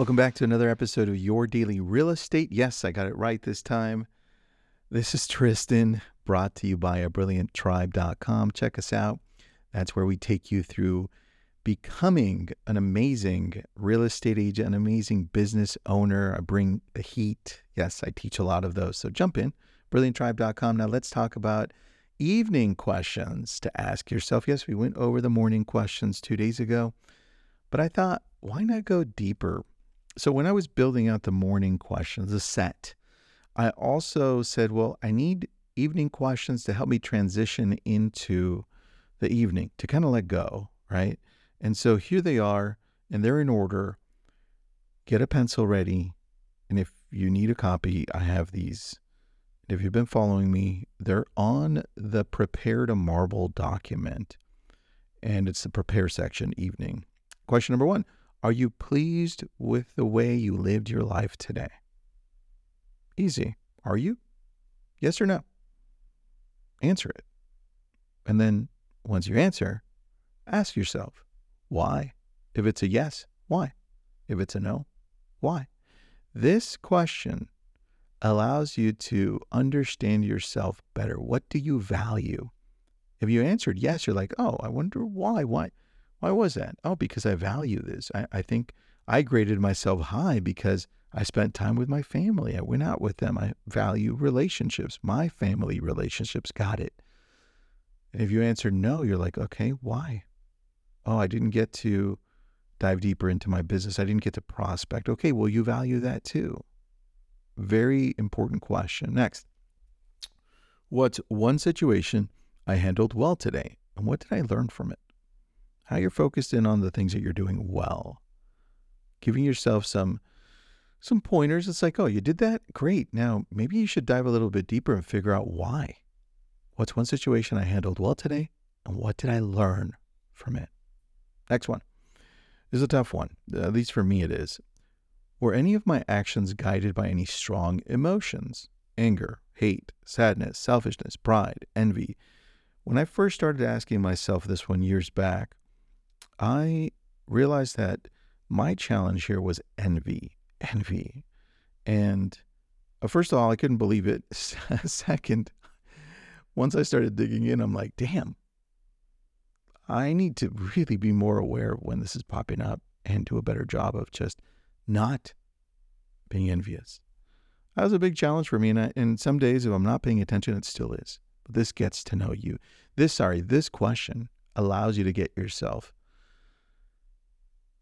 Welcome back to another episode of Your Daily Real Estate. Yes, I got it right this time. This is Tristan, brought to you by a brillianttribe.com. Check us out. That's where we take you through becoming an amazing real estate agent, an amazing business owner. I bring the heat. Yes, I teach a lot of those. So jump in, brillianttribe.com. Now let's talk about evening questions to ask yourself. Yes, we went over the morning questions two days ago, but I thought, why not go deeper? So when I was building out the morning questions, the set, I also said, well, I need evening questions to help me transition into the evening to kind of let go, right? And so here they are, and they're in order. Get a pencil ready. And if you need a copy, I have these. If you've been following me, they're on the Prepare to Marble document. And it's the prepare section, evening. Question number one Are you pleased with the way you lived your life today? Easy. Are you? Yes or no? Answer it. And then once you answer, ask yourself, why? If it's a yes, why? If it's a no, why? This question allows you to understand yourself better. What do you value? If you answered yes, you're like, oh, I wonder why. Why? Why was that? Oh, because I value this. I, I think I graded myself high because I spent time with my family. I went out with them. I value relationships. My family relationships got it. And if you answer no, you're like, okay, why? Oh, I didn't get to dive deeper into my business. I didn't get to prospect. Okay, well, you value that too. Very important question. Next, what's one situation I handled well today? And what did I learn from it? How you're focused in on the things that you're doing well. Giving yourself some some pointers. It's like, oh, you did that? Great. Now maybe you should dive a little bit deeper and figure out why. What's one situation I handled well today? And what did I learn from it? Next one is a tough one. At least for me, it is. Were any of my actions guided by any strong emotions? Anger, hate, sadness, selfishness, pride, envy. When I first started asking myself this one years back, I realized that my challenge here was envy. Envy. And uh, first of all, I couldn't believe it. Second, once I started digging in, I'm like, damn, I need to really be more aware of when this is popping up and do a better job of just not being envious. That was a big challenge for me. And, I, and some days, if I'm not paying attention, it still is. But this gets to know you. This, sorry, this question allows you to get yourself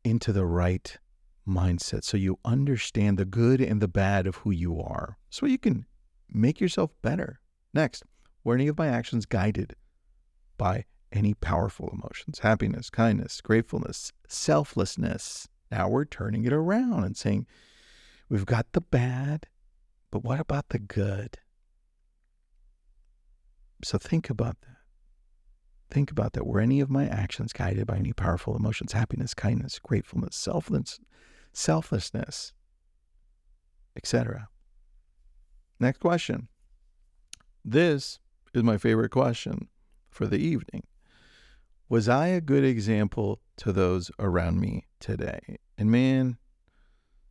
into the right mindset so you understand the good and the bad of who you are so you can make yourself better. Next, were any of my actions guided by any powerful emotions happiness, kindness, gratefulness, selflessness. Now we're turning it around and saying, we've got the bad, but what about the good? So think about that. Think about that. Were any of my actions guided by any powerful emotions, happiness, kindness, gratefulness, selfless, selflessness, etc.? Next question. This is my favorite question for the evening. Was I a good example to those around me today? And man,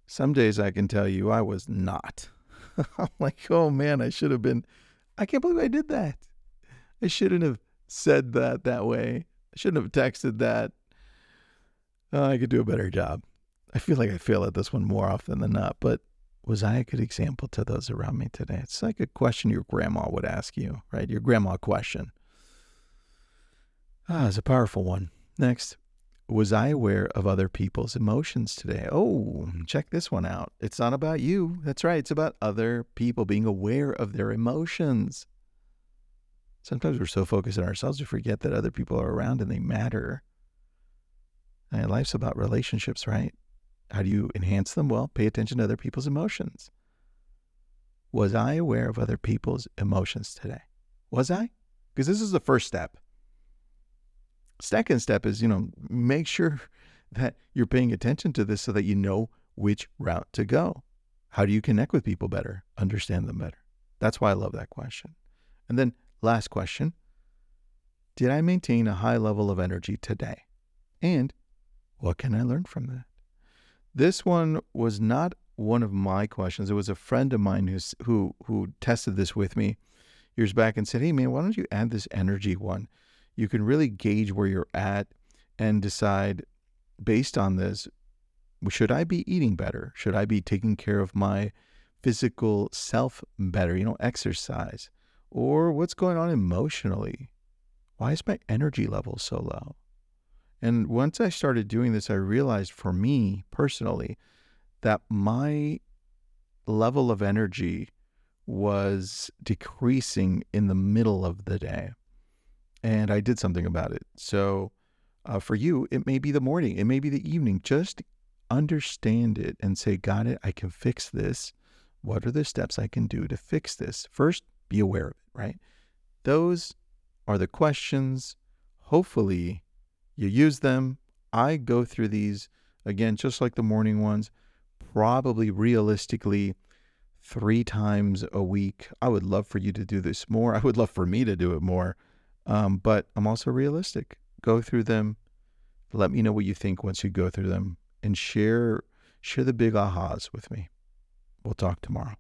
some days I can tell you I was not. I'm like, oh man, I should have been. I can't believe I did that. I shouldn't have said that that way. I shouldn't have texted that. Uh, I could do a better job. I feel like I fail at this one more often than not, but was I a good example to those around me today? It's like a question your grandma would ask you, right? Your grandma question. Ah, it's a powerful one. Next, was I aware of other people's emotions today? Oh, check this one out. It's not about you. That's right. It's about other people being aware of their emotions. Sometimes we're so focused on ourselves we forget that other people are around and they matter. And life's about relationships, right? How do you enhance them? Well, pay attention to other people's emotions. Was I aware of other people's emotions today? Was I? Because this is the first step. Second step is, you know, make sure that you're paying attention to this so that you know which route to go. How do you connect with people better? Understand them better. That's why I love that question. And then, last question Did I maintain a high level of energy today? And what can I learn from that? This one was not one of my questions. It was a friend of mine who's, who who tested this with me years back and said, "Hey man, why don't you add this energy one? You can really gauge where you're at and decide based on this, should I be eating better? Should I be taking care of my physical self better, you know, exercise? Or what's going on emotionally? Why is my energy level so low?" And once I started doing this, I realized for me personally that my level of energy was decreasing in the middle of the day. And I did something about it. So uh, for you, it may be the morning, it may be the evening. Just understand it and say, Got it, I can fix this. What are the steps I can do to fix this? First, be aware of it, right? Those are the questions. Hopefully, you use them. I go through these again, just like the morning ones, probably realistically three times a week. I would love for you to do this more. I would love for me to do it more. Um, but I'm also realistic. Go through them. Let me know what you think once you go through them and share share the big ahas with me. We'll talk tomorrow.